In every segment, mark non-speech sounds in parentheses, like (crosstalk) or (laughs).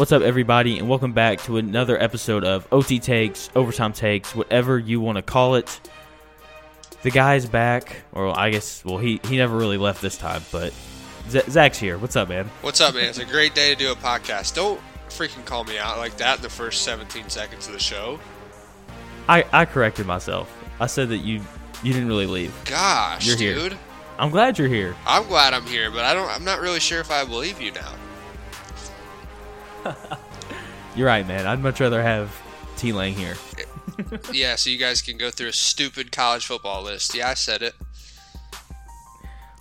What's up, everybody, and welcome back to another episode of OT Takes, Overtime Takes, whatever you want to call it. The guy's back, or I guess, well, he, he never really left this time, but Z- Zach's here. What's up, man? What's up, man? It's a great day to do a podcast. Don't freaking call me out like that in the first 17 seconds of the show. I, I corrected myself. I said that you you didn't really leave. Gosh, You're here. dude. I'm glad you're here. I'm glad I'm here, but I don't. I'm not really sure if I believe you now. (laughs) You're right, man. I'd much rather have T Lang here. (laughs) yeah, so you guys can go through a stupid college football list. Yeah, I said it.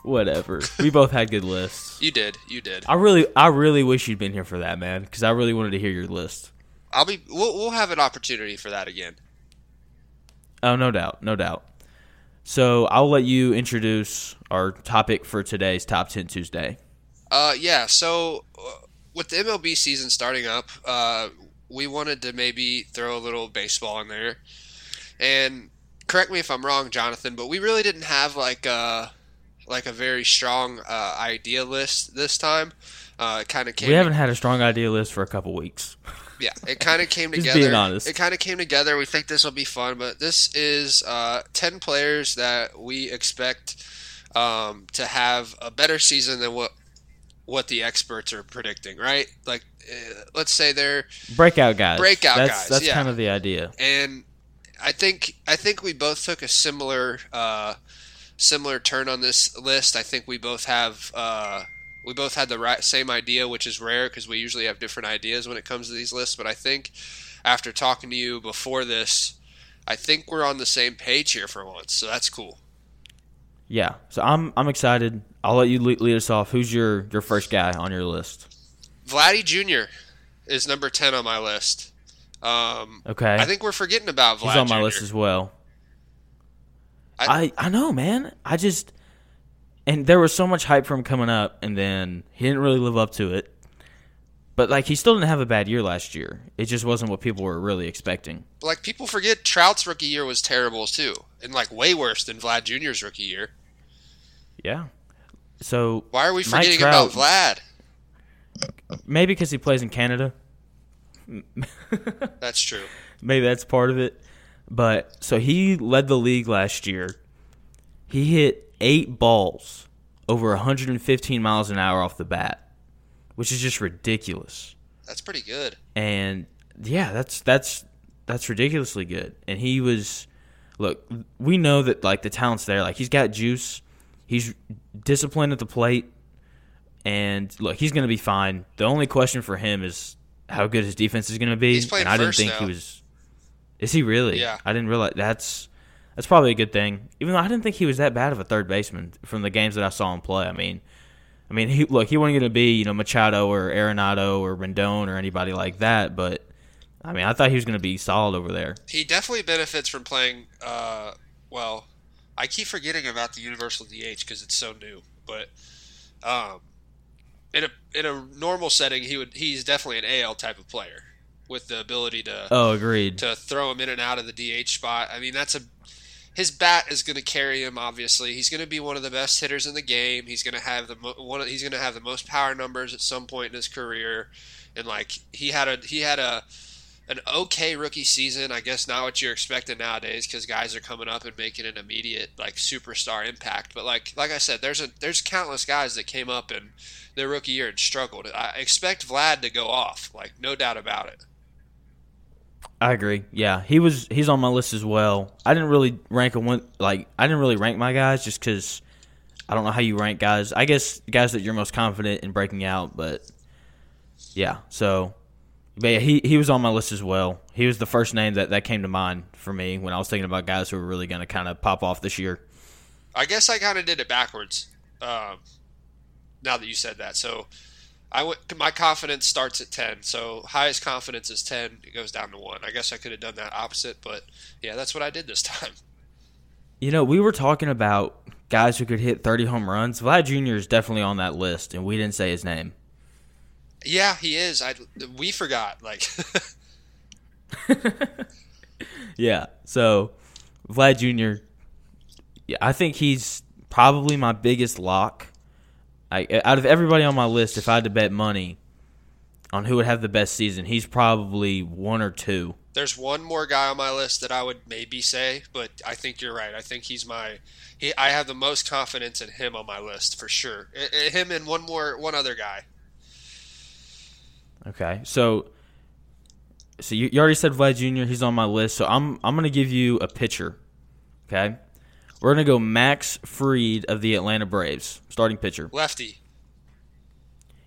Whatever. we both had good lists. (laughs) You did. You did. I really, I really wish you'd been here for that, man, because I really wanted to hear your list. I'll be. We'll, we'll have an opportunity for that again. Oh, no doubt, no doubt. So I'll let you introduce our topic for today's Top 10 Tuesday. Uh, yeah. So uh, with the MLB season starting up, uh, we wanted to maybe throw a little baseball in there. And correct me if I'm wrong, Jonathan, but we really didn't have like a like a very strong uh, idea list this time. Uh, it kind of came. We haven't had a strong idea list for a couple weeks. (laughs) Yeah, it kind of came (laughs) together. being honest. It kind of came together. We think this will be fun, but this is uh, ten players that we expect um, to have a better season than what what the experts are predicting. Right? Like, uh, let's say they're Breakout guys. Breakout that's, guys, That's yeah. kind of the idea. and I think I think we both took a similar uh, similar turn on this list. I think we both have uh, we both had the right same idea, which is rare because we usually have different ideas when it comes to these lists. But I think after talking to you before this, I think we're on the same page here for once. So that's cool. Yeah. So I'm I'm excited. I'll let you lead, us off. Who's your your first guy on your list? Vladdy Jr. is number ten on my list. Um, Okay. I think we're forgetting about Vlad He's on my Jr.. list as well. I- I, I know, man. I just and there was so much hype for him coming up, and then he didn't really live up to it. But like, he still didn't have a bad year last year. It just wasn't what people were really expecting. like people forget Trout's rookie year was terrible too, and like way worse than Vlad Jr.'s rookie year. Yeah. So Why are we forgetting Trout- about Vlad? maybe because he plays in Canada, (laughs) That's true. maybe that's part of it. But so he led the league last year. He hit eight balls over 115 miles an hour off the bat, which is just ridiculous. That's pretty good. and yeah, that's that's that's ridiculously good. And he was, look, we know that like the talent's there. Like he's got juice. He's disciplined at the plate, and look, he's going to be fine. The only question for him is how good his defense is going to be. He's playing and I didn't think now. he was. Is he really? Yeah. I didn't realize that's that's probably a good thing. Even though I didn't think he was that bad of a third baseman from the games that I saw him play. I mean, I mean, he look, he wasn't going to be you know Machado or Arenado or Rendon or anybody like that, but I mean, I thought he was going to be solid over there. He definitely benefits from playing. Uh, well, I keep forgetting about the universal DH because it's so new. But um, in a in a normal setting, he would he's definitely an AL type of player with the ability to Oh, agreed. to throw him in and out of the DH spot. I mean, that's a his bat is going to carry him. Obviously, he's going to be one of the best hitters in the game. He's going to have the mo- one. Of, he's going to have the most power numbers at some point in his career. And like he had a he had a an okay rookie season. I guess not what you're expecting nowadays because guys are coming up and making an immediate like superstar impact. But like like I said, there's a there's countless guys that came up in their rookie year and struggled. I expect Vlad to go off, like no doubt about it. I agree. Yeah, he was. He's on my list as well. I didn't really rank a one. Like I didn't really rank my guys just because I don't know how you rank guys. I guess guys that you're most confident in breaking out. But yeah, so but yeah, he he was on my list as well. He was the first name that that came to mind for me when I was thinking about guys who were really going to kind of pop off this year. I guess I kind of did it backwards. Um, now that you said that, so I went. My confidence starts at ten. So highest confidence is ten. It goes down to one. I guess I could have done that opposite, but yeah, that's what I did this (laughs) time. You know, we were talking about guys who could hit 30 home runs. Vlad Jr. is definitely on that list, and we didn't say his name. Yeah, he is. I we forgot. Like, (laughs) Yeah. So Vlad Jr. Yeah, I think he's probably my biggest lock. I, out of everybody on my list, if I had to bet money, on who would have the best season, he's probably one or two. There's one more guy on my list that I would maybe say, but I think you're right. I think he's my he. I have the most confidence in him on my list for sure. I- I- him and one more, one other guy. Okay, so so you, you already said Vlad Jr. He's on my list, so I'm I'm gonna give you a pitcher. Okay, we're gonna go Max Fried of the Atlanta Braves, starting pitcher. Lefty.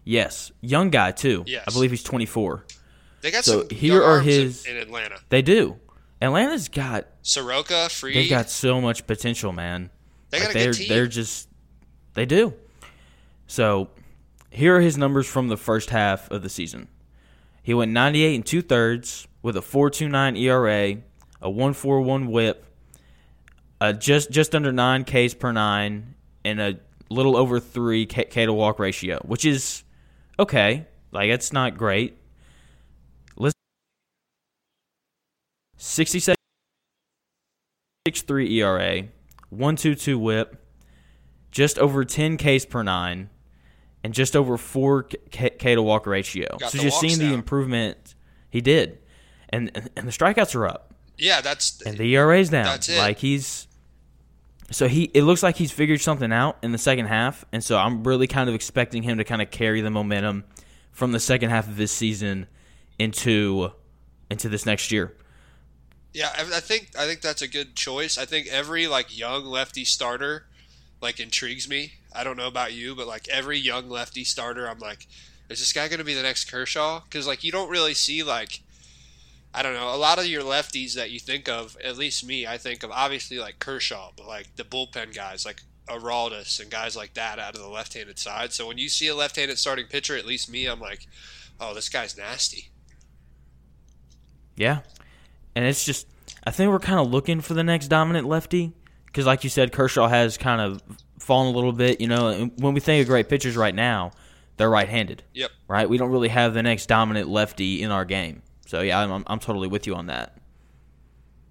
Yes, young guy too. Yes. I believe he's 24. They got So some here are his- in, Atlanta. They do. Atlanta's got Soroka, Free. they've got so much potential, man. They Like, got a they're good team. they're just they do. So here are his numbers from the first half of the season. He went 98 and two thirds with a 4.29 ERA, a 1.41 WHIP, just just under nine Ks per nine, and a little over three K, K to walk ratio, which is okay. Like it's not great. Listen, 67 6.3 ERA, 1.22 WHIP, just over 10 Ks per nine, and just over 4 K, K to walk ratio. Got so just seeing the improvement he did, and, and and the strikeouts are up, yeah, that's and the ERA's down. That's it. Like he's so he it looks like he's figured something out in the second half, and so I'm really kind of expecting him to kind of carry the momentum from the second half of this season into into this next year. Yeah, I, I think I think that's a good choice. I think every like young lefty starter like intrigues me. I don't know about you, but like every young lefty starter, I'm like, is this guy going to be the next Kershaw? Because like you don't really see like I don't know a lot of your lefties that you think of. At least me, I think of obviously like Kershaw, but like the bullpen guys like Aroldis and guys like that out of the left-handed side. So when you see a left-handed starting pitcher, at least me, I'm like, oh, this guy's nasty. Yeah. And it's just, I think we're kind of looking for the next dominant lefty. Because, like you said, Kershaw has kind of fallen a little bit. You know, when we think of great pitchers right now, they're right handed, Yep. right? We don't really have the next dominant lefty in our game. So, yeah, I'm, I'm, I'm totally with you on that.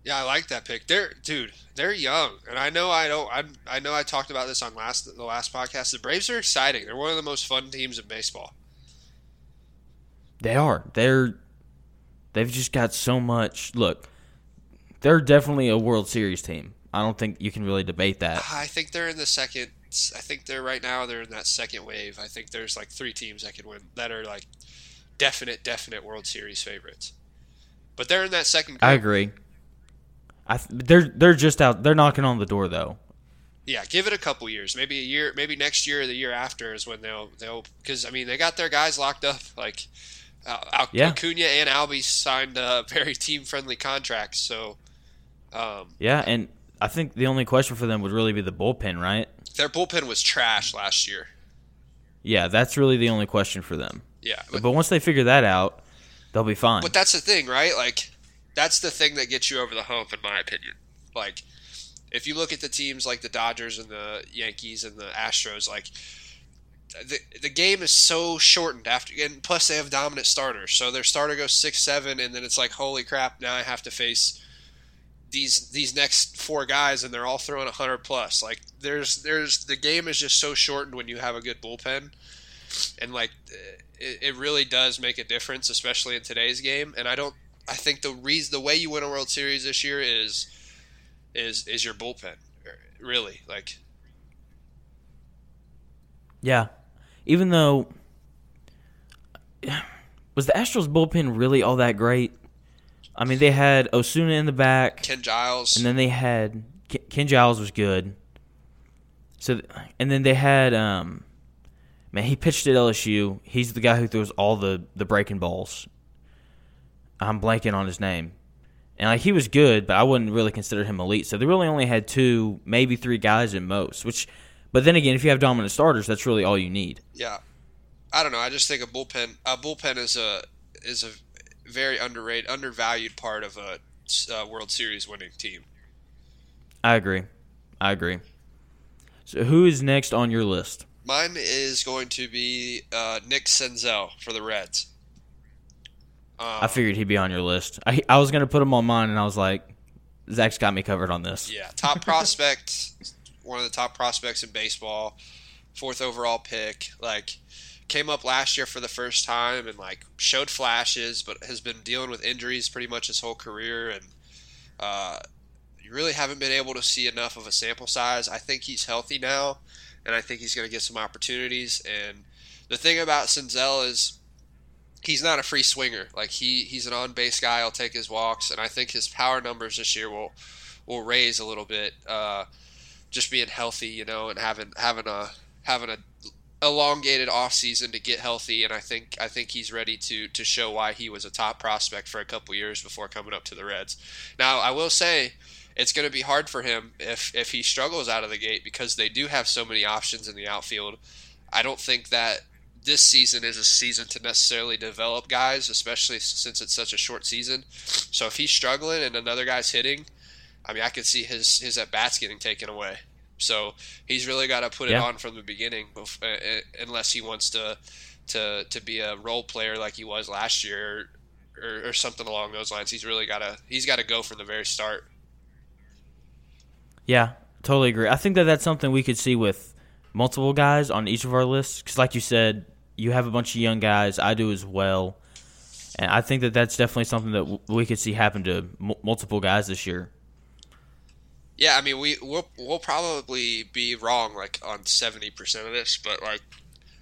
Yeah, I like that pick. They're dude, they're young, and I know I don't. I I know I talked about this on last the last podcast. The Braves are exciting. They're one of the most fun teams in baseball. They are. They're, they've just got so much. Look, they're definitely a World Series team. I don't think you can really debate that. I think they're in the second. I think they're right now. They're in that second wave. I think there's like three teams that could win that are like definite, definite World Series favorites. But they're in that second. Group. I agree. I th- they're they're just out. They're knocking on the door though. Yeah, give it a couple years. Maybe a year. Maybe next year or the year after is when they'll they'll because I mean they got their guys locked up like. Uh, Al- Yeah. Acuna and Albie signed uh, very (laughs) team friendly contracts, so um, Yeah, and I think the only question for them would really be the bullpen, right? their bullpen was trash last year. Yeah, that's really the only question for them. Yeah, But, but, once they figure that out, they'll be fine. but that's the thing, right? Like that's the thing that gets you over the hump, in my opinion. Like if you look at the teams like the Dodgers and the Yankees and the Astros, like the the game is so shortened after, and plus they have dominant starters. So their starter goes six seven, and then it's like, holy crap! Now I have to face these these next four guys, and they're all throwing hundred plus. Like there's there's the game is just so shortened when you have a good bullpen, and like it, it really does make a difference, especially in today's game. And I don't. I think the reason the way you win a World Series this year is is is your bullpen. Really, like yeah, even though (sighs) was the Astros bullpen really all that great? I mean, they had Osuna in the back, Ken Giles. and then they had Ken- Giles was good. So, and then they had um, man, he pitched at LSU. He's the guy who throws all the the breaking balls. I'm blanking on his name. And like he was good, but I wouldn't really consider him elite. So they really only had two, maybe three guys at most. Which, but then again, if you have dominant starters, that's really all you need. yeah, I don't know. I just think a bullpen a bullpen is a is a very underrated, undervalued part of a uh, World Series winning team. I agree. I agree. So who is next on your list? Mine is going to be uh, Nick Senzel for the Reds. Um, I figured he'd be on your list. I I was gonna put him on mine, and I was like, Zach's got me covered on this. Yeah, top (laughs) prospect, one of the top prospects in baseball, fourth overall pick. Like, came up last year for the first time and like showed flashes, but has been dealing with injuries pretty much his whole career, and uh, you really haven't been able to see enough of a sample size. I think he's healthy now, and I think he's going to get some opportunities. And the thing about Senzel is he's not a free swinger. Like he he's an on base guy. I'll take his walks, and I think his power numbers this year will will raise a little bit. Uh, just being healthy, you know, and having having a having a elongated offseason to get healthy, and I think I think he's ready to to show why he was a top prospect for a couple years before coming up to the Reds. Now I will say it's going to be hard for him if if he struggles out of the gate because they do have so many options in the outfield. I don't think that this season is a season to necessarily develop guys, especially since it's such a short season. So if he's struggling and another guy's hitting, I mean, I could see his his at bats getting taken away. So he's really got to put it Yeah. on from the beginning, uh, uh, unless he wants to to to be a role player like he was last year, or, or something along those lines. He's really got to he's got to go from the very start. Yeah, totally agree. I think that that's something we could see with multiple guys on each of our lists. Because, like you said, you have a bunch of young guys. I do as well, and I think that that's definitely something that we could see happen to m- multiple guys this year. Yeah, I mean, we we'll, we'll probably be wrong like on seventy percent of this, but like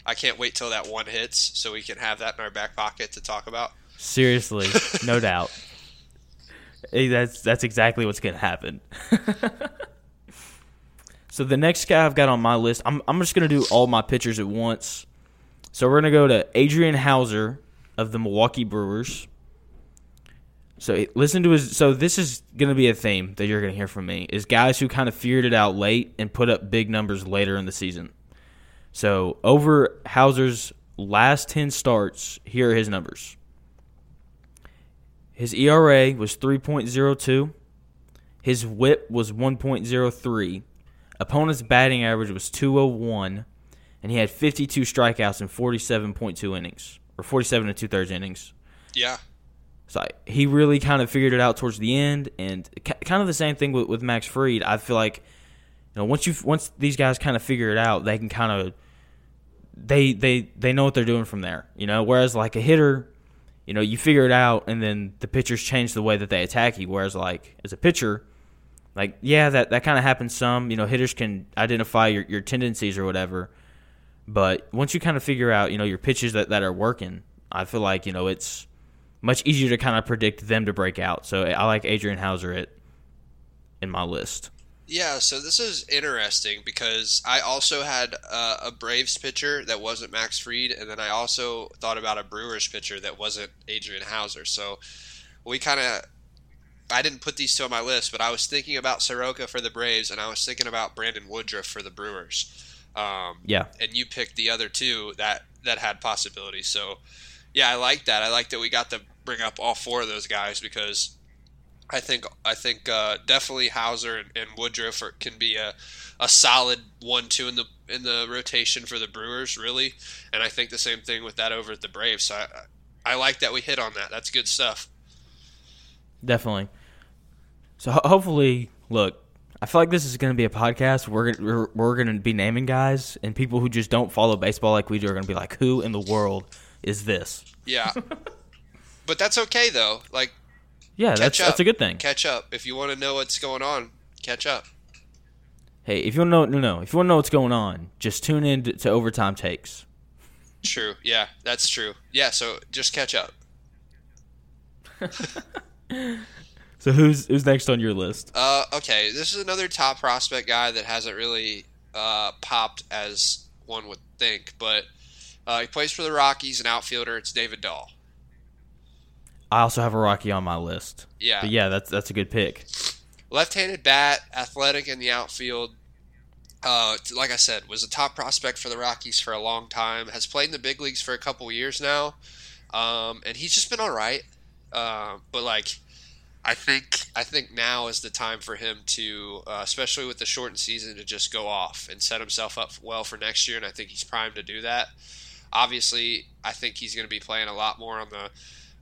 I can't wait till that one hits so we can have that in our back pocket to talk about. Seriously, (laughs) no doubt. That's that's exactly what's gonna happen. (laughs) so the next guy I've got on my list, I'm I'm just gonna do all my pitchers at once. So we're gonna go to Adrian Houser of the Milwaukee Brewers. So listen to his. So this is gonna be a theme that you're gonna hear from me is guys who kind of figured it out late and put up big numbers later in the season. So over Houser's last ten starts, here are his numbers. His ERA was 3.02. His whip was 1.03. Opponent's batting average was 201. And he had 52 strikeouts in 47.2 innings, or 47 and two thirds innings. Yeah, So he really kind of figured it out towards the end, and ki- kind of the same thing with, with Max Fried. I feel like, you know, once you once these guys kind of figure it out, they can kind of they they they know what they're doing from there. You know, whereas like a hitter, you know, you figure it out, and then the pitchers change the way that they attack you. Whereas like as a pitcher, like yeah, that that kind of happens some. You know, hitters can identify your your tendencies or whatever. But once you kind of figure out, you know, your pitches that, that are working, I feel like, you know, it's much easier to kind of predict them to break out. So I like Adrian Houser it in my list. yeah. So this is interesting because I also had uh, a Braves pitcher that wasn't Max Fried, and then I also thought about a Brewers pitcher that wasn't Adrian Houser. So we kind of. I didn't put these two on my list, but I was thinking about Soroka for the Braves, and I was thinking about Brandon Woodruff for the Brewers. Um, Yeah. and you picked the other two that that had possibilities. So, yeah, I like that. I like that we got to bring up all four of those guys because I think I think uh, definitely Houser and, and Woodruff are, can be a, a solid one-two in the in the rotation for the Brewers, really. And I think the same thing with that over at the Braves. So I, I like that we hit on that. That's good stuff. Definitely. So ho- hopefully, look, I feel like this is going to be a podcast. We're we're, we're going to be naming guys, and people who just don't follow baseball like we do are going to be like, "Who in the world is this?" Yeah, (laughs) but that's okay though. Like Yeah, Catch that's up. that's a good thing. catch up if you want to know what's going on. Catch up. Hey, if you want to know, no, no, if you want to know what's going on, just tune in to, to overtime takes. True. Yeah, that's true. Yeah, so just catch up. (laughs) So who's who's next on your list? Uh, okay, this is another top prospect guy that hasn't really uh, popped as one would think, but uh, he plays for the Rockies, an outfielder. It's David Dahl. I also have a Rocky on my list. Yeah, But yeah, that's that's a good pick. left-handed bat, athletic in the outfield. Uh, like I said, was a top prospect for the Rockies for a long time. Has played in the big leagues for a couple years now, um, and he's just been all right. Uh, but like, I think I think now is the time for him to, uh, especially with the shortened season, to just go off and set himself up well for next year. And I think he's primed to do that. Obviously, I think he's going to be playing a lot more on the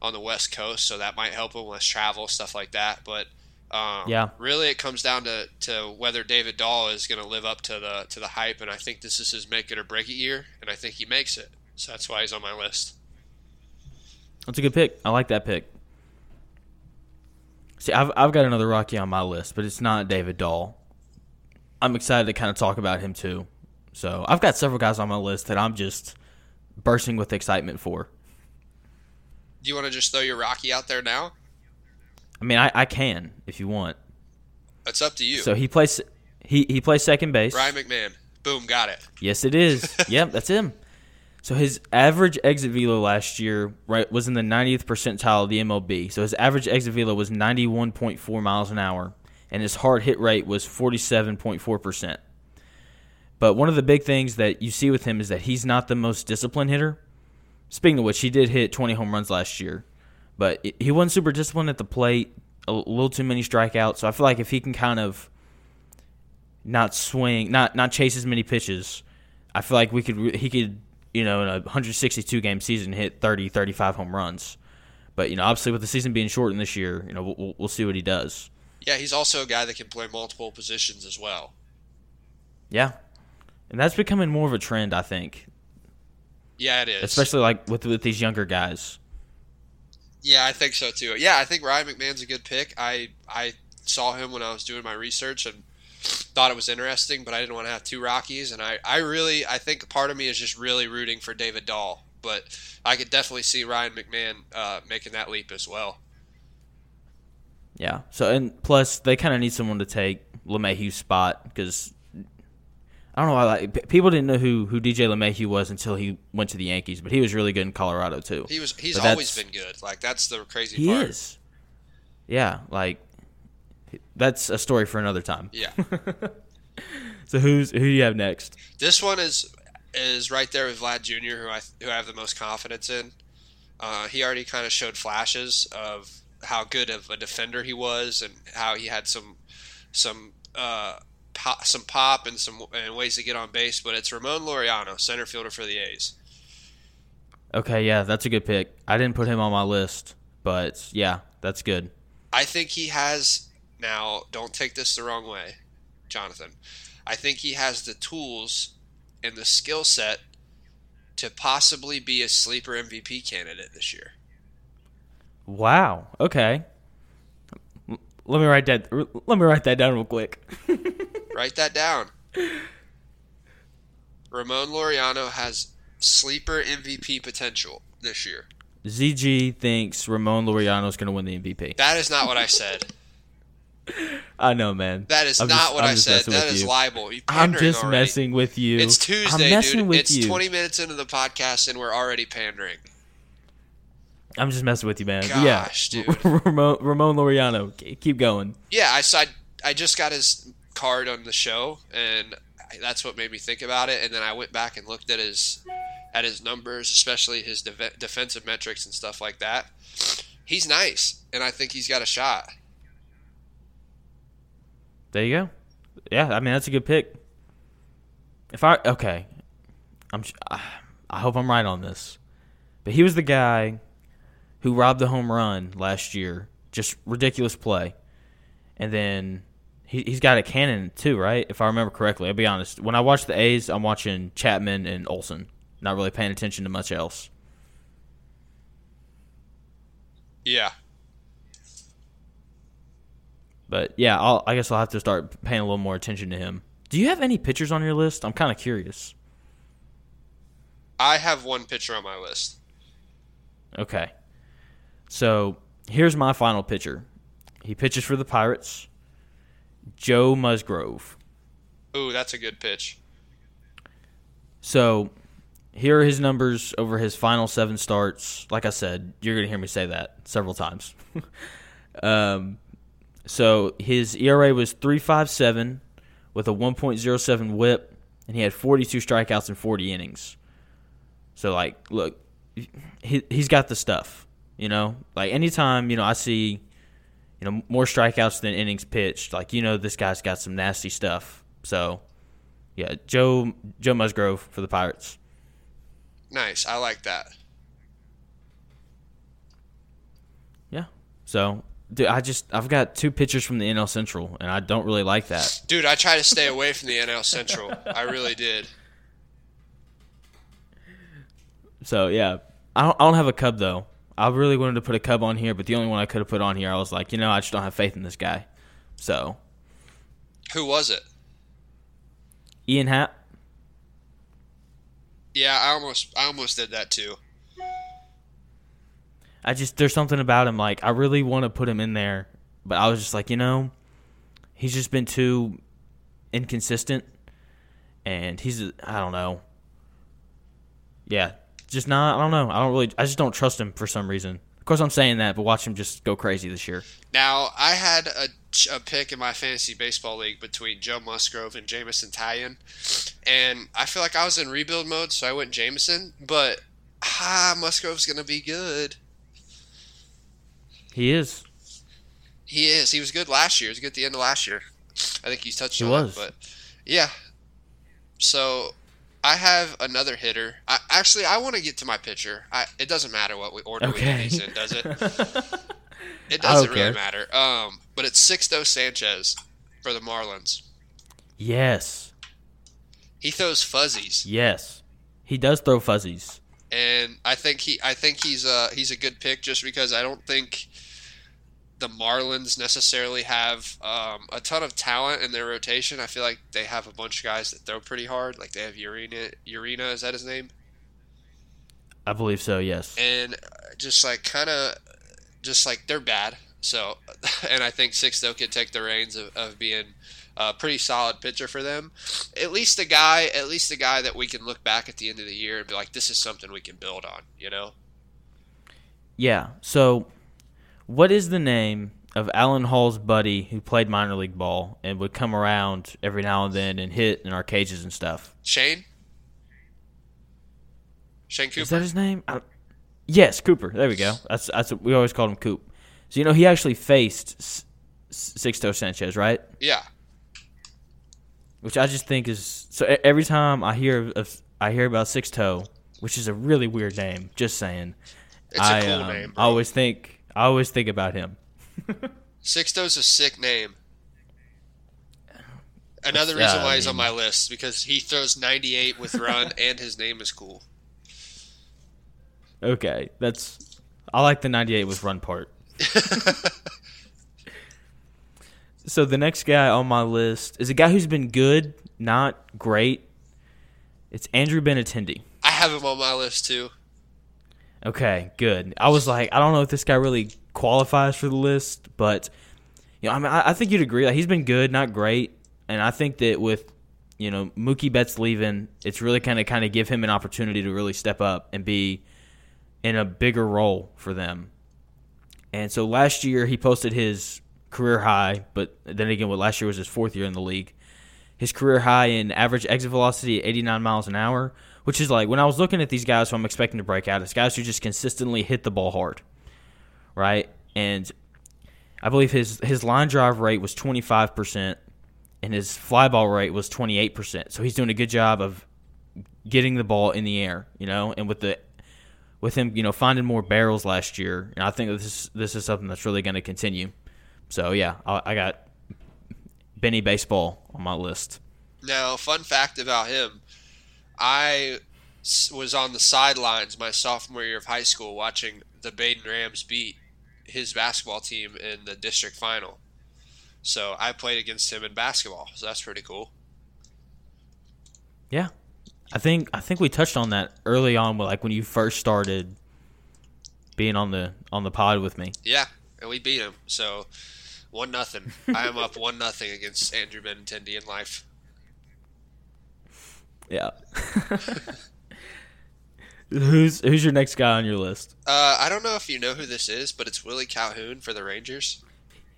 on the West Coast, so that might help him less travel, stuff like that. But um, Yeah. really, it comes down to, to whether David Dahl is going to live up to the to the hype, and I think this is his make it or break it year, and I think he makes it. So that's why he's on my list. That's a good pick. I like that pick. See, I've I've got another Rocky on my list, but it's not David Dahl. I'm excited to kind of talk about him too. So I've got several guys on my list that I'm just bursting with excitement for. Do you want to just throw your Rocky out there now? I mean, I, I can if you want. It's up to you. So he plays he he plays second base. Ryan McMahon. Boom, got it. Yes, it is. (laughs) yep, that's him. So his average exit velo last year right was in the 90th percentile of the MLB. So his average exit velo was 91.4 miles an hour, and his hard hit rate was 47.4 percent. But one of the big things that you see with him is that he's not the most disciplined hitter. Speaking of which, he did hit 20 home runs last year, but he wasn't super disciplined at the plate. A little too many strikeouts. So I feel like if he can kind of not swing, not not chase as many pitches, I feel like we could he could you know in a 162 game season hit 30 35 home runs. But you know obviously with the season being shortened this year, you know we'll, we'll see what he does. Yeah, he's also a guy that can play multiple positions as well. Yeah, and that's becoming more of a trend, I think. Yeah, it is. Especially like with with these younger guys. Yeah, I think so too. Yeah, I think Ryan McMahon's a good pick. I I saw him when I was doing my research and thought it was interesting, but I didn't want to have two Rockies. And I, I really, I think part of me is just really rooting for David Dahl, but I could definitely see Ryan McMahon uh, making that leap as well. Yeah. So and plus they kind of need someone to take LeMahieu's spot because I don't know why like people didn't know who who DJ LeMahieu was until he went to the Yankees, but he was really good in Colorado too. He was he's always been good. Like that's the crazy he part. He is. Yeah, like that's a story for another time. Yeah. (laughs) so who's who do you have next? This one is is right there with Vlad Jr., who I who I have the most confidence in. Uh, he already kind of showed flashes of how good of a defender he was, and how he had some some uh, pop, some pop and some and ways to get on base. But it's Ramon Laureano, center fielder for the A's. Okay, yeah, that's a good pick. I didn't put him on my list, but yeah, that's good. I think he has now, don't take this the wrong way, Jonathan. I think he has the tools and the skill set to possibly be a sleeper MVP candidate this year. Wow. Okay. Let me write that. Let me write that down real quick. (laughs) write that down. Ramon Laureano has sleeper MVP potential this year. ZG thinks Ramon Laureano is going to win the MVP. That is not what I said. I know, man. That is I'm not just, what I'm i said. That is you. libel. I'm just already. messing with you. It's Tuesday, I'm messing dude. with it's you. 20 minutes into the podcast and we're already pandering. I'm just messing with you, man. Gosh, yeah. dude. (laughs) Ramon, Ramon Laureano. Keep going. Yeah, I, I, I just got his card on the show, and that's what made me think about it. And then I went back and looked at his at his numbers, especially his de- defensive metrics and stuff like that. He's nice, and I think he's got a shot. There you go. Yeah, I mean that's a good pick. If I okay, I'm I hope I'm right on this, but he was the guy who robbed the home run last year. Just ridiculous play, and then he, he's got a cannon too, right? If I remember correctly. I'll be honest. When I watch the A's, I'm watching Chapman and Olson, not really paying attention to much else. Yeah. But yeah, I'll, I guess I'll have to start paying a little more attention to him. Do you have any pitchers on your list? I'm kind of curious. I have one pitcher on my list. Okay. So here's my final pitcher. He pitches for the Pirates. Joe Musgrove. Ooh, that's a good pitch. So here are his numbers over his final seven starts. Like I said, you're going to hear me say that several times. (laughs) um, so his ERA was 3.57 with a 1.07 WHIP, and he had 42 strikeouts in 40 innings. So like, look, he he's got the stuff. You know, like anytime you know I see, you know, more strikeouts than innings pitched, like you know this guy's got some nasty stuff. So, yeah, Joe Joe Musgrove for the Pirates. Nice, I like that. Yeah. So, dude, I just I've got two pitchers from the NL Central, and I don't really like that. Dude, I try to stay away from the NL Central. I really did. So yeah, I don't, I don't have a Cub though. I really wanted to put a Cub on here, but the only one I could have put on here, I was like, you know, I just don't have faith in this guy. So Who was it? Ian Happ. Yeah, I almost I almost did that too. I just there's something about him like I really want to put him in there, but I was just like, you know, he's just been too inconsistent, and he's I don't know. Yeah, just not. I don't know. I don't really. I just don't trust him for some reason. Of course, I'm saying that, but watch him just go crazy this year. Now, I had a, a pick in my fantasy baseball league between Joe Musgrove and Jameson Taillon, and I feel like I was in rebuild mode, so I went Jameson. But ah, Musgrove's gonna be good. He is. He is. He was good last year. He was good at the end of last year. I think he's touched He on was. it, but yeah. So I have another hitter. I, actually, I want to get to my pitcher. I, it doesn't matter what we order we Okay. get in, does it? (laughs) It doesn't really care. matter. Um, but it's Sixto Sanchez for the Marlins. yes. He throws fuzzies, Yes. He does throw fuzzies. and I think he, I think he's a he's a good pick just because I don't think the Marlins necessarily have um, a ton of talent in their rotation. I feel like they have a bunch of guys that throw pretty hard. Like they have Urena. Urena is that his name? I believe so. Yes. and just like kind of just like they're bad so (laughs) and i think sixto could take the reins of, of being a pretty solid pitcher for them at least a guy at least a guy that we can look back at the end of the year and be like this is something we can build on you know Yeah. So, what is the name of Alan Hall's buddy who played minor league ball and would come around every now and then and hit in our cages and stuff? shane shane cooper Is that his name? I, yes, Cooper. There we go. That's that's what we always called him Coop. So you know he actually faced S- Sixto Sanchez, right? yeah Which I just think is so. Every time I hear of I hear about Sixto, which is a really weird name. Just saying. it's I a cool um, name I always think I always think about him. sixto's a sick name another Yeah, reason uh, I why he's on mean- my list because he throws 98 with run (laughs) and his name is cool Okay, that's I like the 98 with run part. (laughs) so the next guy on my list is a guy who's been good, not great. It's Andrew Benintendi. i have him on my list too Okay, good. I was like, I don't know if this guy really qualifies for the list, but you know, I mean, I, I think you'd agree that he's been good, not great, and I think that with you know Mookie Betts leaving, it's really kind of kind of give him an opportunity to really step up and be in a bigger role for them. And so last year he posted his career high, but then again, what last year was his fourth year in the league. His career high in average exit velocity at 89 miles an hour, which is like when I was looking at these guys who I'm expecting to break out, it's guys who just consistently hit the ball hard, right? And I believe his his line drive rate was 25 percent, and his fly ball rate was 28 percent. So he's doing a good job of getting the ball in the air, you know, and with the with him, you know, finding more barrels last year, and I think this is this is something that's really going to continue. So yeah, I, I got Benny Baseball on my list. Now, fun fact about him: I was on the sidelines my sophomore year of high school watching the Baden Rams beat his basketball team in the district final. So I played against him in basketball. So that's pretty cool. Yeah, I think I think we touched on that early on, like when you first started being on the on the pod with me. Yeah, and we beat him. So one nothing. (laughs) I am up one nothing against Andrew Benintendi in life. Yeah. (laughs) who's who's your next guy on your list? Uh, I don't know if you know who this is, but it's Willie Calhoun for the Rangers.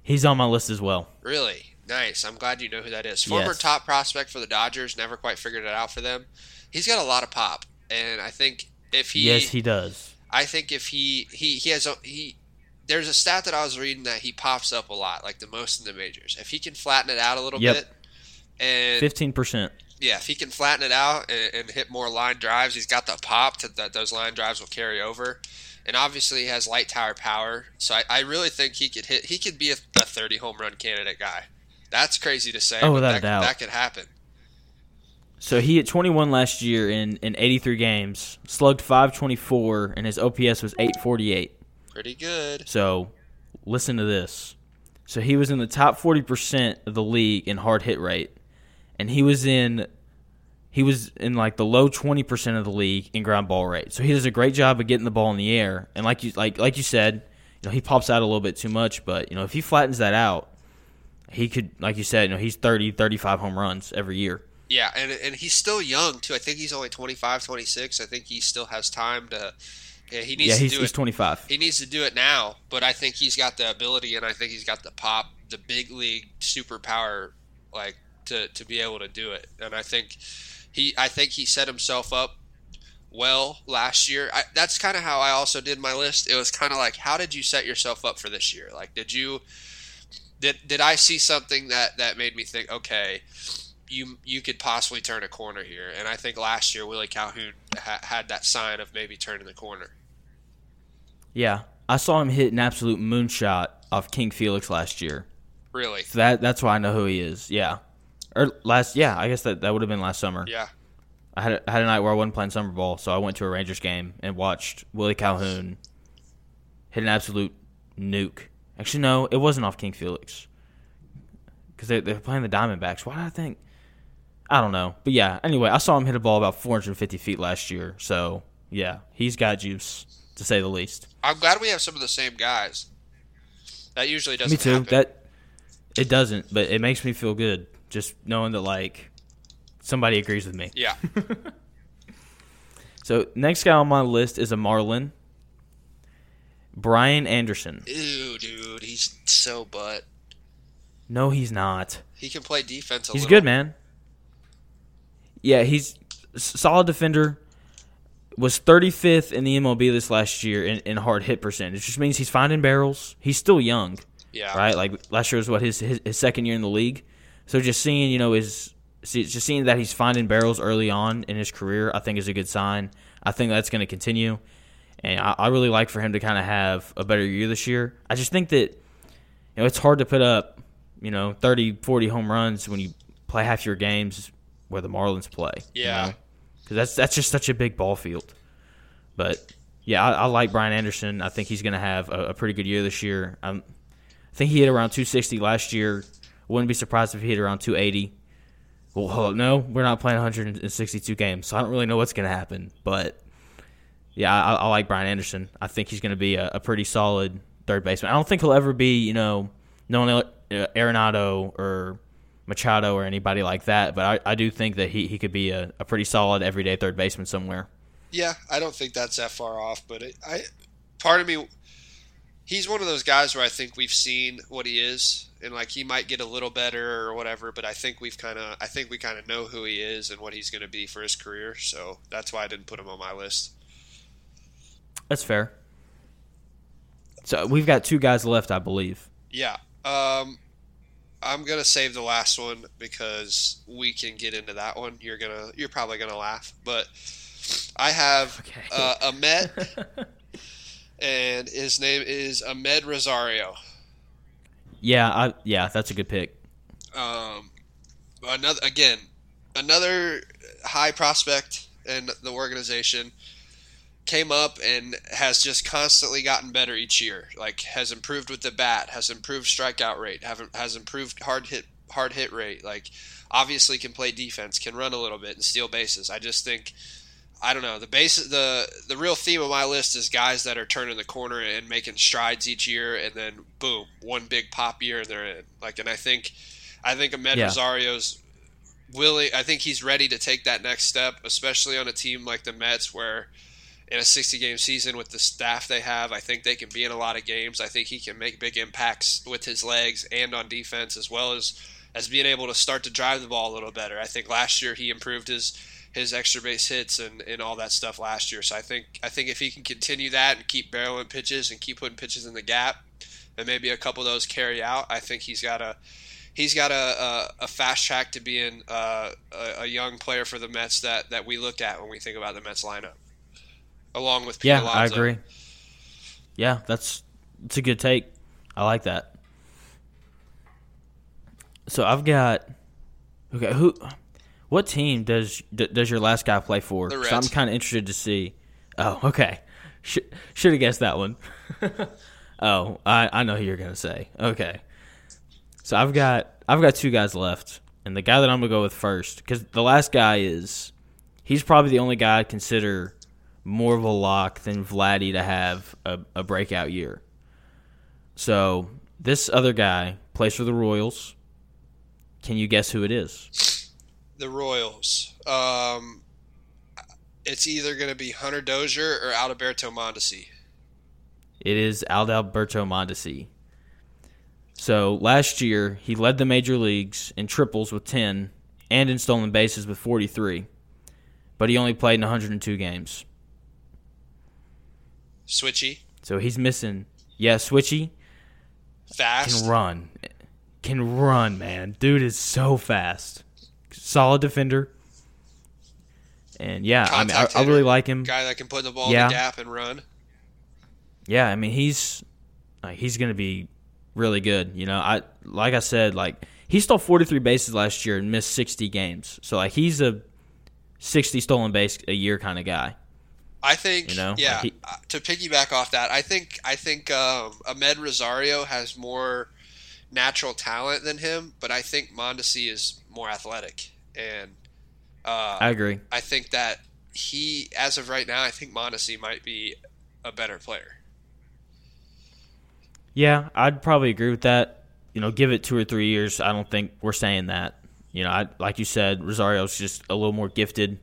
He's on my list as well. Really nice. I'm glad you know who that is. Former Yes. top prospect for the Dodgers. Never quite figured it out for them. He's got a lot of pop, and I think if he, yes, he does. I think if he he he has a, he. There's a stat that I was reading that he pops up a lot, like the most in the majors. If he can flatten it out a little Yep. bit, and Fifteen percent. Yeah, if he can flatten it out and, and hit more line drives, he's got the pop to, that those line drives will carry over. And obviously, he has light tower power. So I, I really think he could hit. He could be a, a 30 home run candidate guy. That's crazy to say. Oh, but without a that, doubt. that could happen. So he hit 21 last year in, in 83 games, slugged 524, and his OPS was 848. Pretty good. So listen to this. So he was in the top 40% of the league in hard hit rate, and he was in he was in like the low 20% of the league in ground ball rate. So he does a great job of getting the ball in the air. And like you like like you said, you know, he pops out a little bit too much, but you know, if he flattens that out, he could like you said, you know, he's 30 35 home runs every year. Yeah, and and he's still young too. I think he's only 25, 26. I think he still has time to yeah, he needs yeah, to he's, do he's it. 25. He needs to do it now, but I think he's got the ability and I think he's got the pop, the big league superpower like to to be able to do it. And I think he I think he set himself up well last year. I, that's kind of how I also did my list. It was kind of like how did you set yourself up for this year? Like did you did did I see something that that made me think okay, you you could possibly turn a corner here? And I think last year Willie Calhoun ha- had that sign of maybe turning the corner. Yeah, I saw him hit an absolute moonshot off King Felix last year. Really? So that that's why I know who he is. Yeah, or last yeah, I guess that that would have been last summer. Yeah. I had a, I had a night where I wasn't playing summer ball, so I went to a Rangers game and watched Willie Calhoun hit an absolute nuke. Actually, no, it wasn't off King Felix because they they're playing the Diamondbacks. Why did I think? I don't know, but yeah. Anyway, I saw him hit a ball about 450 feet last year, so yeah, he's got juice to say the least. I'm glad we have some of the same guys. That usually doesn't Me too. happen. That it doesn't, but it makes me feel good just knowing that like somebody agrees with me. yeah. (laughs) So next guy on my list is a Marlin, Brian Anderson. Ew, dude, he's so butt. No, he's not. He can play defense a He's little. good, man. Yeah, he's solid defender. Was 35th in the MLB this last year in, in hard hit percentage, which means he's finding barrels. He's still young, Yeah. right? Like last year was what his, his his second year in the league. So just seeing, you know, his see, just seeing that he's finding barrels early on in his career, I think is a good sign. I think that's going to continue, and I, I really like for him to kind of have a better year this year. I just think that you know it's hard to put up you know 30, 40 home runs when you play half your games where the Marlins play. Yeah. because that's that's just such a big ball field. But yeah, I, I like Brian Anderson. I think he's going to have a, a pretty good year this year. I'm, I think he hit around 260 last year. Wouldn't be surprised if he hit around 280. Well, no, we're not playing 162 games, so I don't really know what's going to happen. But yeah, I, I like Brian Anderson. I think he's going to be a, a pretty solid third baseman. I don't think he'll ever be, you know, no one, uh, Arenado or Machado or anybody like that. But I, I do think that he, he could be a, a pretty solid everyday third baseman somewhere. Yeah, I don't think that's that far off, but it, I part of me he's one of those guys where I think we've seen what he is and like he might get a little better or whatever, but I think we've kind of I think we kind of know who he is and what he's going to be for his career, so that's why I didn't put him on my list. That's fair. So we've got two guys left, I believe. Yeah. Um I'm going to save the last one because we can get into that one. You're going to you're probably going to laugh, but I have Okay. uh, (laughs) and his name is Amed Rosario. yeah, I yeah, that's a good pick. Um, another again, another high prospect in the organization came up and has just constantly gotten better each year. Like has improved with the bat, has improved strikeout rate, have has improved hard hit hard hit rate. Like obviously can play defense, can run a little bit and steal bases. I just think I don't know the base the the real theme of my list is guys that are turning the corner and making strides each year, and then boom, one big pop year and they're in. Like, and I think I think Amed Yeah. Rosario's willing. I think he's ready to take that next step, especially on a team like the Mets, where in a 60 game season with the staff they have, I think they can be in a lot of games. I think he can make big impacts with his legs and on defense, as well as as being able to start to drive the ball a little better. I think last year he improved his his extra base hits and, and all that stuff last year. So I think I think if he can continue that and keep barreling pitches and keep putting pitches in the gap, and maybe a couple of those carry out, I think he's got a he's got a, a, a fast track to being uh, a, a young player for the Mets that, that we look at when we think about the Mets lineup, along with Pete Yeah, I agree. Yeah, that's it's a good take. I like that. So I've got okay. Who What team does d- does your last guy play for? 'Cause I'm kind of interested to see. Oh, okay. Sh- should have guessed that one. (laughs) oh, I, I know who you're gonna say. Okay. So I've got I've got two guys left, and the guy that I'm gonna go with first, because the last guy is he's probably the only guy I'd consider more of a lock than Vladdy to have a, a breakout year. So this other guy plays for the Royals. Can you guess who it is? The Royals. Um, it's either going to be Hunter Dozier or Alberto Mondesi. It is Alberto Mondesi. So last year he led the major leagues in triples with 10 and in stolen bases with 43, but he only played in 102 games. Switchy, So he's missing. Yeah, Switchy fast. can run, can run, man. Dude is so fast. Solid defender. And yeah, I mean, I, I really like him. Guy that can put the ball in the gap and run. Yeah, I mean he's like, he's going to be really good. You know, I like I said, like he stole 43 bases last year and missed 60 games. So like he's a 60 stolen base a year kind of guy. I think, You know, yeah. like he- uh, to piggyback off that, I think I think um, Amed Rosario has more natural talent than him, but I think Mondesi is more athletic, and uh, I agree. I think that he, as of right now, I think Mondesi might be a better player. Yeah, I'd probably agree with that. You know, give it two or three years. I don't think we're saying that. You know, I, like you said, Rosario's just a little more gifted.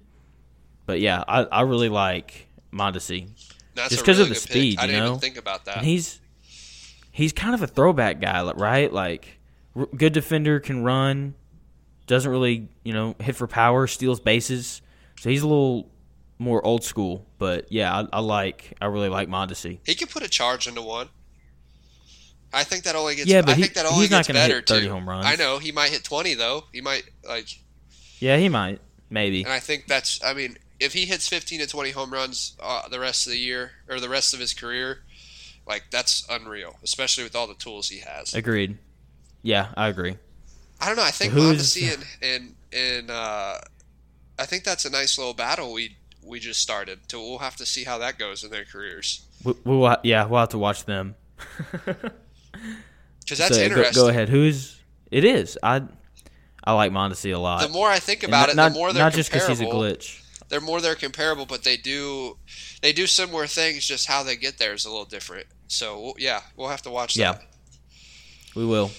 But yeah, I, I really like Mondesi. That's Just because really of the speed, pick. I you didn't know? even think about that. And he's he's kind of a throwback guy, right? Like good defender, can run, doesn't really you know hit for power, steals bases. So he's a little more old school. But yeah, I, I like I really like Mondesi. He can put a charge into one. I think that only gets. Yeah, but I he- think that only he's not gets gonna better hit 30 too. home runs. I know he might hit twenty though. He might like, Yeah, he might maybe. and I think that's. I mean, if he hits fifteen to twenty home runs uh, the rest of the year or the rest of his career, like that's unreal. Especially with all the tools he has. Agreed. Yeah, I agree. I don't know. I think So and and and uh, I think that's a nice little battle we we just started. So we'll have to see how that goes in their careers We, we will, yeah, we'll have to watch them. (laughs) because that's So, go- interesting. Go, ahead. Who's it is? I I like Mondesi a lot. The more I think about not, it, not, the more they're not just because he's a glitch. they're more they're comparable, but they do they do similar things. Just how they get there is a little different. So yeah, we'll have to watch Yeah. that. We will.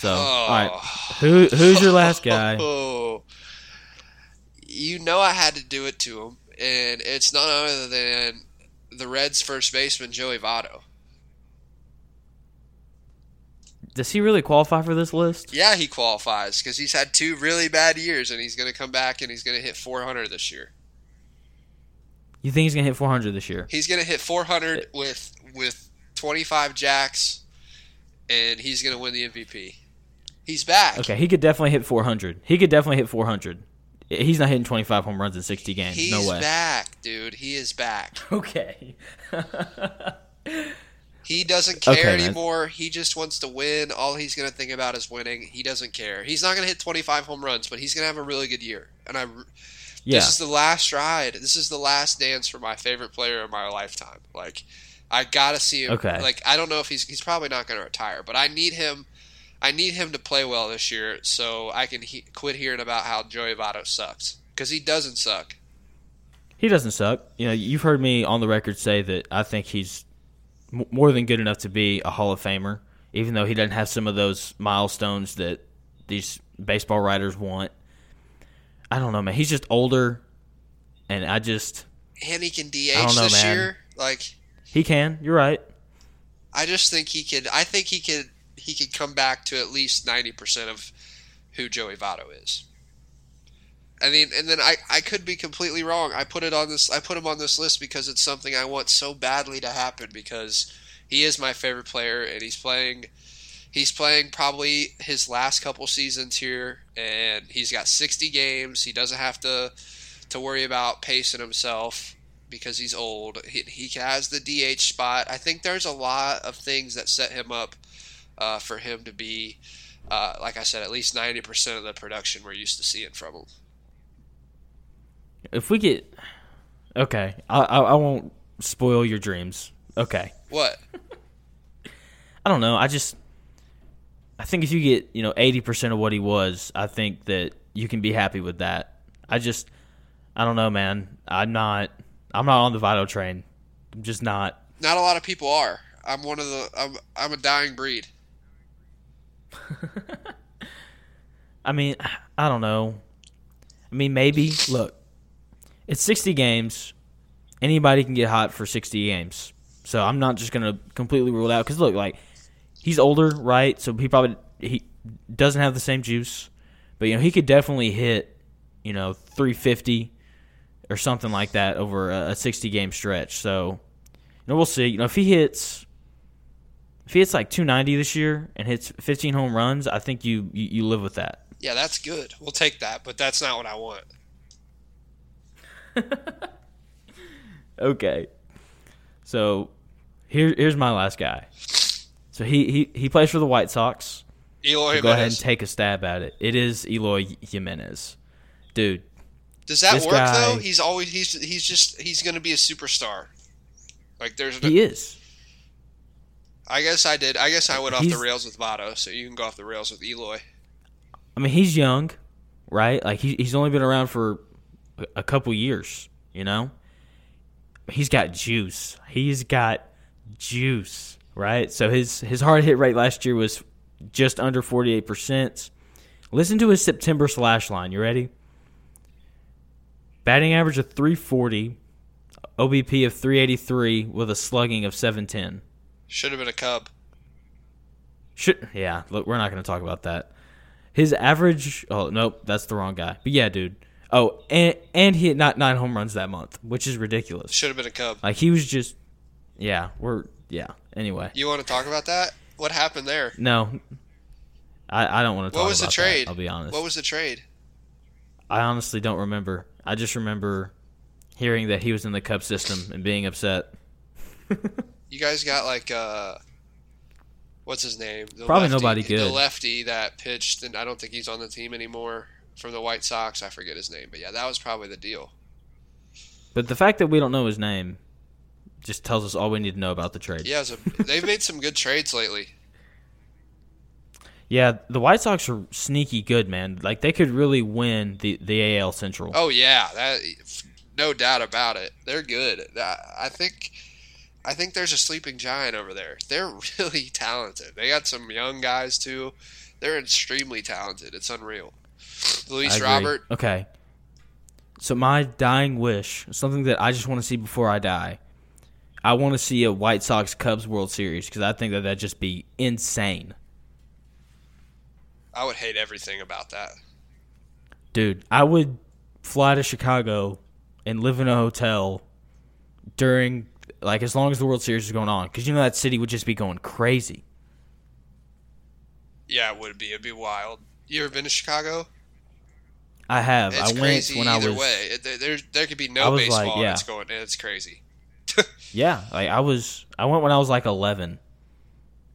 So, Oh. all right. Oh. Who who's your last guy? Oh, (laughs) you know I had to do it to him, and it's none other than the Reds' first baseman Joey Votto. Does he really qualify for this list? Yeah, he qualifies because he's had two really bad years, and he's going to come back and he's going to hit 400 this year. You think he's gonna hit 400 this year? He's going to hit 400 with with 25 jacks, and he's going to win the MVP. He's back. Okay, he could definitely hit 400. He could definitely hit 400. He's not hitting 25 home runs in 60 games. He's no way. back, dude. He is back. (laughs) Okay. He doesn't care Okay, anymore. He just wants to win. All he's going to think about is winning. He doesn't care. He's not going to hit 25 home runs, but he's going to have a really good year. And I, yeah. this is the last ride. This is the last dance for my favorite player of my lifetime. Like, I got to see him. Okay. Like, I don't know if he's he's probably not going to retire, but I need him. I need him to play well this year so I can he- quit hearing about how Joey Votto sucks because he doesn't suck. He doesn't suck. You know, you've heard me on the record say that I think he's m- more than good enough to be a Hall of Famer, even though he doesn't have some of those milestones that these baseball writers want. I don't know, man. He's just older, and I just And he can I don't DH know, this man. year. Like, he can. You're right. I just think he could. I think he could. He could come back to at least ninety percent of who Joey Votto is. I mean, and then I, I could be completely wrong. I put it on this. I put him on this list because it's something I want so badly to happen because he is my favorite player and he's playing. He's playing probably his last couple seasons here, and he's got sixty games. He doesn't have to to worry about pacing himself because he's old. He, he has the DH spot. I think there's a lot of things that set him up uh, for him to be, uh, like I said, at least 90% of the production we're used to seeing from him. If we get okay, I, I I won't spoil your dreams. Okay, What? (laughs) I don't know. I just I think if you get you know eighty percent of what he was, I think that you can be happy with that. I just I don't know, man. I'm not I'm not on the Votto train. I'm just not. Not a lot of people are. I'm one of the. I'm. I'm a dying breed. (laughs) I mean, I don't know. I mean, maybe. Look, it's 60 games. Anybody can get hot for 60 games. So I'm not just gonna completely rule out because look, like he's older, right? So he probably he doesn't have the same juice, but you know he could definitely hit, you know, 350 or something like that over a, a 60 game stretch. So you know we'll see. You know if he hits. If he hits like 290 this year and hits 15 home runs, I think you, you, you live with that. Yeah, that's good. We'll take that, but that's not what I want. (laughs) Okay. So here here's my last guy. So he, he, he plays for the White Sox. Eloy So go ahead and take a stab at it. It is Eloy Jimenez. Dude, Does that work guy- though? He's always he's he's just he's going to be a superstar. Like there's. No, he is. I guess I did. I guess I went off the rails with Votto, so you can go off the rails with Eloy. I mean, he's young, right? Like he, he's only been around for a- couple years, you know? He's got juice. He's got juice, right? So his his hard hit rate last year was just under 48%. Listen to his September slash line. You ready? Batting average of 340, OBP of 383 with a slugging of 710. Should have been a Cub. Should yeah. Look, we're not going to talk about that. His average. Oh nope, that's the wrong guy. But yeah, dude. Oh, and and he hit not nine home runs that month, which is ridiculous. Should have been a Cub. Like he was just. Yeah, we're yeah. Anyway, You want to talk about that? What happened there? no. I, I don't want to talk What was the trade? that, I'll be honest. What was the trade? I honestly don't remember. I just remember hearing that he was in the Cub system and being upset. (laughs) You guys got like uh, what's his name? The Probably lefty- nobody The lefty that pitched, and I don't think he's on the team anymore from the White Sox. I forget his name, but yeah, that was probably the deal. But the fact that we don't know his name just tells us all we need to know about the trade. Yeah, a, they've made some good trades lately. Yeah, the White Sox are sneaky good, man. Like they could really win the the AL Central. Oh yeah, that no doubt about it. They're good. I think I think there's a sleeping giant over there. They're (laughs) really talented. They got some young guys too. They're extremely talented. It's unreal. Luis. Robert, Okay. So my dying wish, something that I just want to see before I die, I want to see a White Sox Cubs World Series because I think that that'd just be insane, I would hate everything about that. dude. I would fly to Chicago and live in a hotel during like as long as the World Series is going on because you know that city would just be going crazy. Yeah, it would be. It'd be wild. You ever been to Chicago? I have. It's I went crazy when either I was way. There, there, could be no was like, baseball. yeah. and It's going. and It's crazy. (laughs) Yeah, like I was I went when I was like 11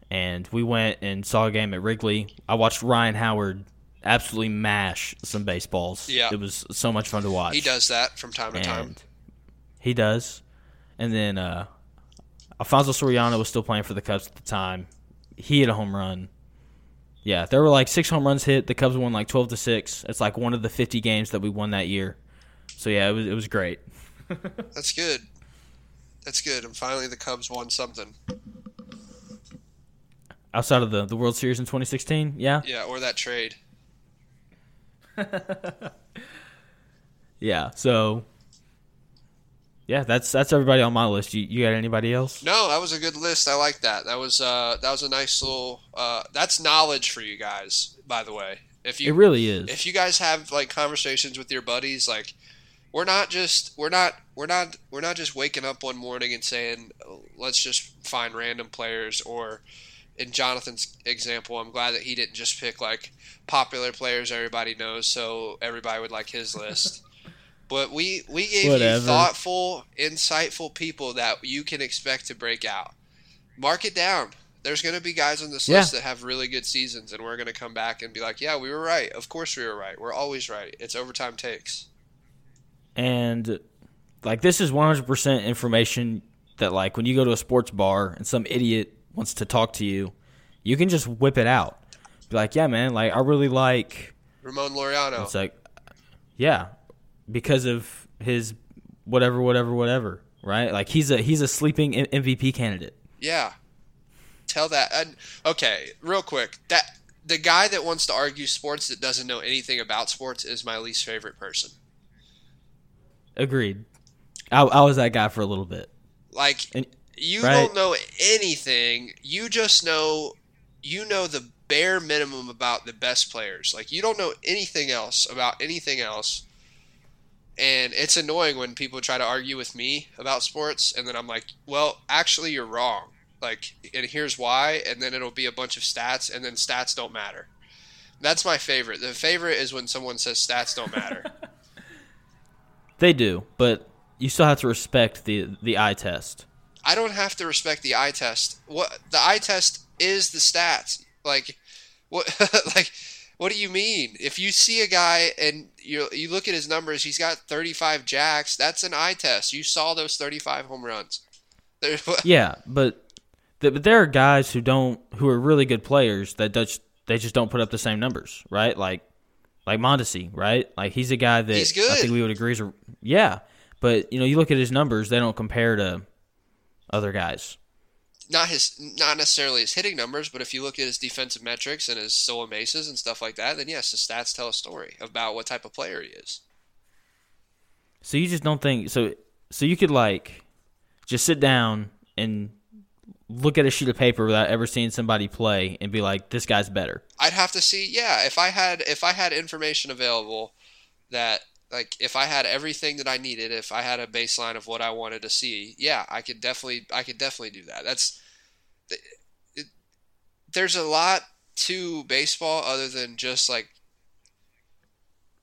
and we went and saw a game at Wrigley. I watched Ryan Howard absolutely mash some baseballs. Yeah. It was so much fun to watch. He does that from time to time. He does. And then uh Alfonso Soriano was still playing for the Cubs at the time. He hit a home run. Yeah, there were like 6 home runs hit. The Cubs won like 12 to 6. It's like one of the 50 games that we won that year. So yeah, it was it was great. (laughs) That's good. That's good. And finally, the Cubs won something. Outside of the the World Series in 2016, yeah. Yeah, or that trade. (laughs) Yeah. So yeah, that's that's everybody on my list. You you got anybody else? No, that was a good list. I like that. That was uh, that was a nice little. Uh, that's knowledge for you guys, by the way. If you It really is. if you guys have like conversations with your buddies, like we're not just we're not we're not we're not just waking up one morning and saying let's just find random players or in Jonathan's example, I'm glad that he didn't just pick like popular players everybody knows so everybody would like his list. (laughs) but we we gave Whatever. you thoughtful, insightful people that you can expect to break out. Mark it down. There's going to be guys on this Yeah. list that have really good seasons, and we're going to come back and be like, "Yeah, we were right. Of course, we were right. We're always right. It's overtime takes." and like this is 100% information that like when you go to a sports bar and some idiot wants to talk to you, you can just whip it out. Be like, yeah, man, like I really like Ramon Laureano. It's like, yeah, because of his whatever, whatever, whatever, right? Like he's a he's a sleeping MVP candidate. Yeah, tell that. And, okay, real quick, that the guy that wants to argue sports that doesn't know anything about sports is my least favorite person. Agreed. I, I was that guy for a little bit. Like and, you right? don't know anything. You just know you know the bare minimum about the best players. Like you don't know anything else about anything else. And it's annoying when people try to argue with me about sports and then I'm like, "Well, actually you're wrong." Like and here's why and then it'll be a bunch of stats and then stats don't matter. That's my favorite. The favorite is when someone says stats don't matter. (laughs) they do, but you still have to respect the the eye test. I don't have to respect the eye test. What the eye test is the stats. Like what (laughs) like what do you mean? If you see a guy and you you look at his numbers, he's got 35 jacks. That's an eye test. You saw those 35 home runs. (laughs) yeah, but but there are guys who don't who are really good players that just they just don't put up the same numbers, right? Like like Mondesi, right? Like he's a guy that I think we would agree is a, yeah, but you know you look at his numbers, they don't compare to other guys not his not necessarily his hitting numbers, but if you look at his defensive metrics and his solo bases and stuff like that, then yes, the stats tell a story about what type of player he is. So you just don't think so so you could like just sit down and look at a sheet of paper without ever seeing somebody play and be like this guy's better. I'd have to see yeah, if I had if I had information available that like if I had everything that I needed, if I had a baseline of what I wanted to see, yeah, I could definitely I could definitely do that. That's it, there's a lot to baseball other than just like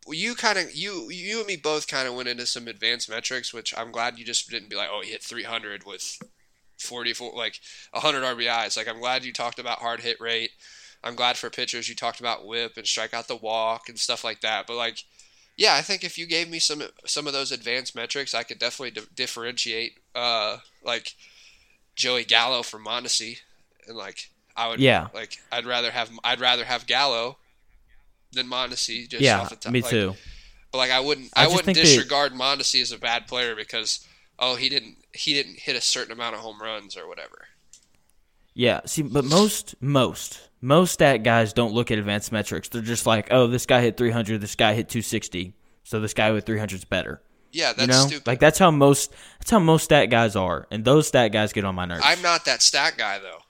you kind of you you and me both kind of went into some advanced metrics, which I'm glad you just didn't be like, oh, he hit 300 with 44 like 100 RBIs. Like I'm glad you talked about hard hit rate. I'm glad for pitchers you talked about whip and strike out the walk and stuff like that. But like yeah, I think if you gave me some some of those advanced metrics, I could definitely di- differentiate uh, like Joey Gallo from Mondesi, and like I would yeah like I'd rather have I'd rather have Gallo than Mondesi. Just yeah, off the top. me like, too. But like I wouldn't I, I wouldn't disregard that... Mondesi as a bad player because oh he didn't he didn't hit a certain amount of home runs or whatever. Yeah, see, but most most most stat guys don't look at advanced metrics. They're just like, oh, this guy hit 300, this guy hit 260, so this guy with 300 is better. Yeah, that's you know? stupid. Like that's how most that's how most stat guys are, and those stat guys get on my nerves. I'm not that stat guy though.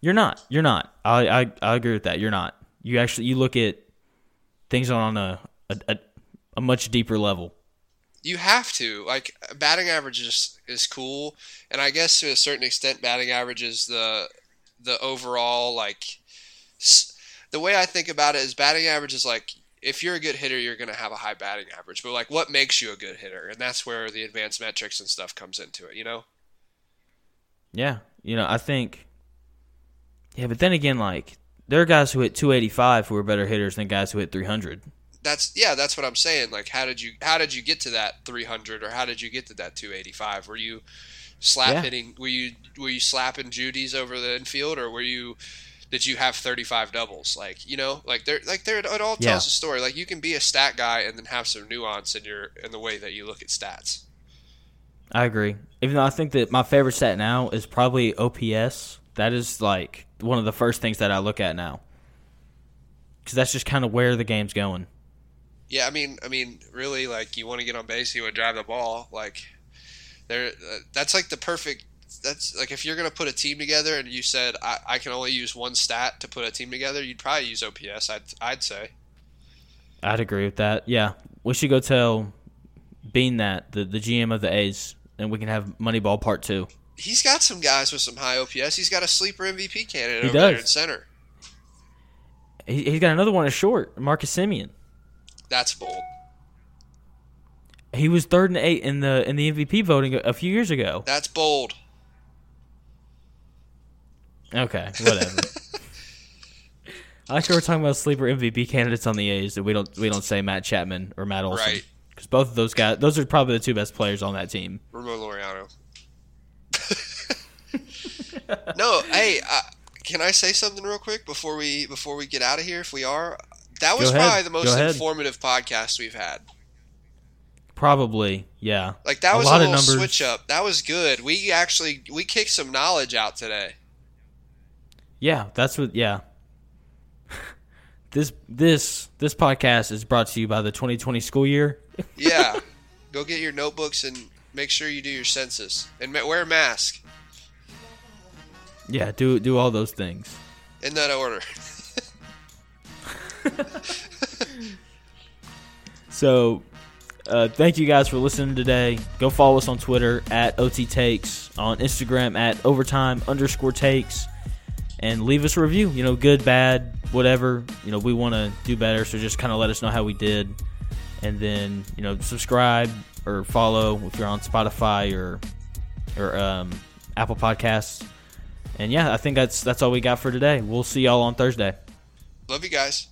You're not. You're not. I I, I agree with that. You're not. You actually you look at things on a a, a, a much deeper level. You have to like batting average is is cool, and I guess to a certain extent, batting average is the the overall like the way I think about it is batting average is like if you're a good hitter, you're going to have a high batting average. But like, what makes you a good hitter? And that's where the advanced metrics and stuff comes into it. You know? Yeah, you know, I think. Yeah, but then again, like there are guys who hit 285 who are better hitters than guys who hit 300. That's yeah, that's what I'm saying. Like, how did you how did you get to that 300 or how did you get to that 285? Were you slap yeah. hitting? Were you were you slapping Judy's over the infield, or were you? Did you have 35 doubles? Like you know, like there, like there, it all tells yeah. a story. Like you can be a stat guy and then have some nuance in your in the way that you look at stats. I agree. Even though I think that my favorite stat now is probably OPS. That is like one of the first things that I look at now, because that's just kind of where the game's going. Yeah, I mean, I mean, really, like you want to get on base, you want to drive the ball. Like there, uh, that's like the perfect. That's like if you're gonna put a team together and you said I, I can only use one stat to put a team together, you'd probably use OPS. I'd I'd say. I'd agree with that. Yeah, we should go tell Beane that the the GM of the A's, and we can have Moneyball Part Two. He's got some guys with some high OPS. He's got a sleeper MVP candidate he over does. there in center. He, he's got another one at short, Marcus Semien. That's bold. He was third and eight in the in the MVP voting a few years ago. That's bold. Okay, whatever. (laughs) I like we're talking about sleeper MVP candidates on the A's, that we don't we don't say Matt Chapman or Matt Olson. Right. because both of those guys, those are probably the two best players on that team. Ramon Laureano. (laughs) (laughs) no, hey, uh, can I say something real quick before we before we get out of here? If we are, that was probably the most informative podcast we've had. Probably, yeah. Like that A was a, of little switch up. That was good. We actually we kicked some knowledge out today. Yeah, that's what. Yeah. (laughs) this this this podcast is brought to you by the 2020 school year. (laughs) Yeah, go get your notebooks and make sure you do your census and wear a mask Yeah, do do all those things. in that order. (laughs) So, uh, thank you guys for listening today. Go follow us on Twitter at OT Takes, on Instagram at overtime underscore takes, and leave us a review. You know, good, bad, whatever. You know, we want to do better, so just kind of let us know how we did. And then, you know, subscribe or follow if you're on Spotify or or um, Apple Podcasts. And yeah, I think that's that's all we got for today. We'll see y'all on Thursday. Love you guys.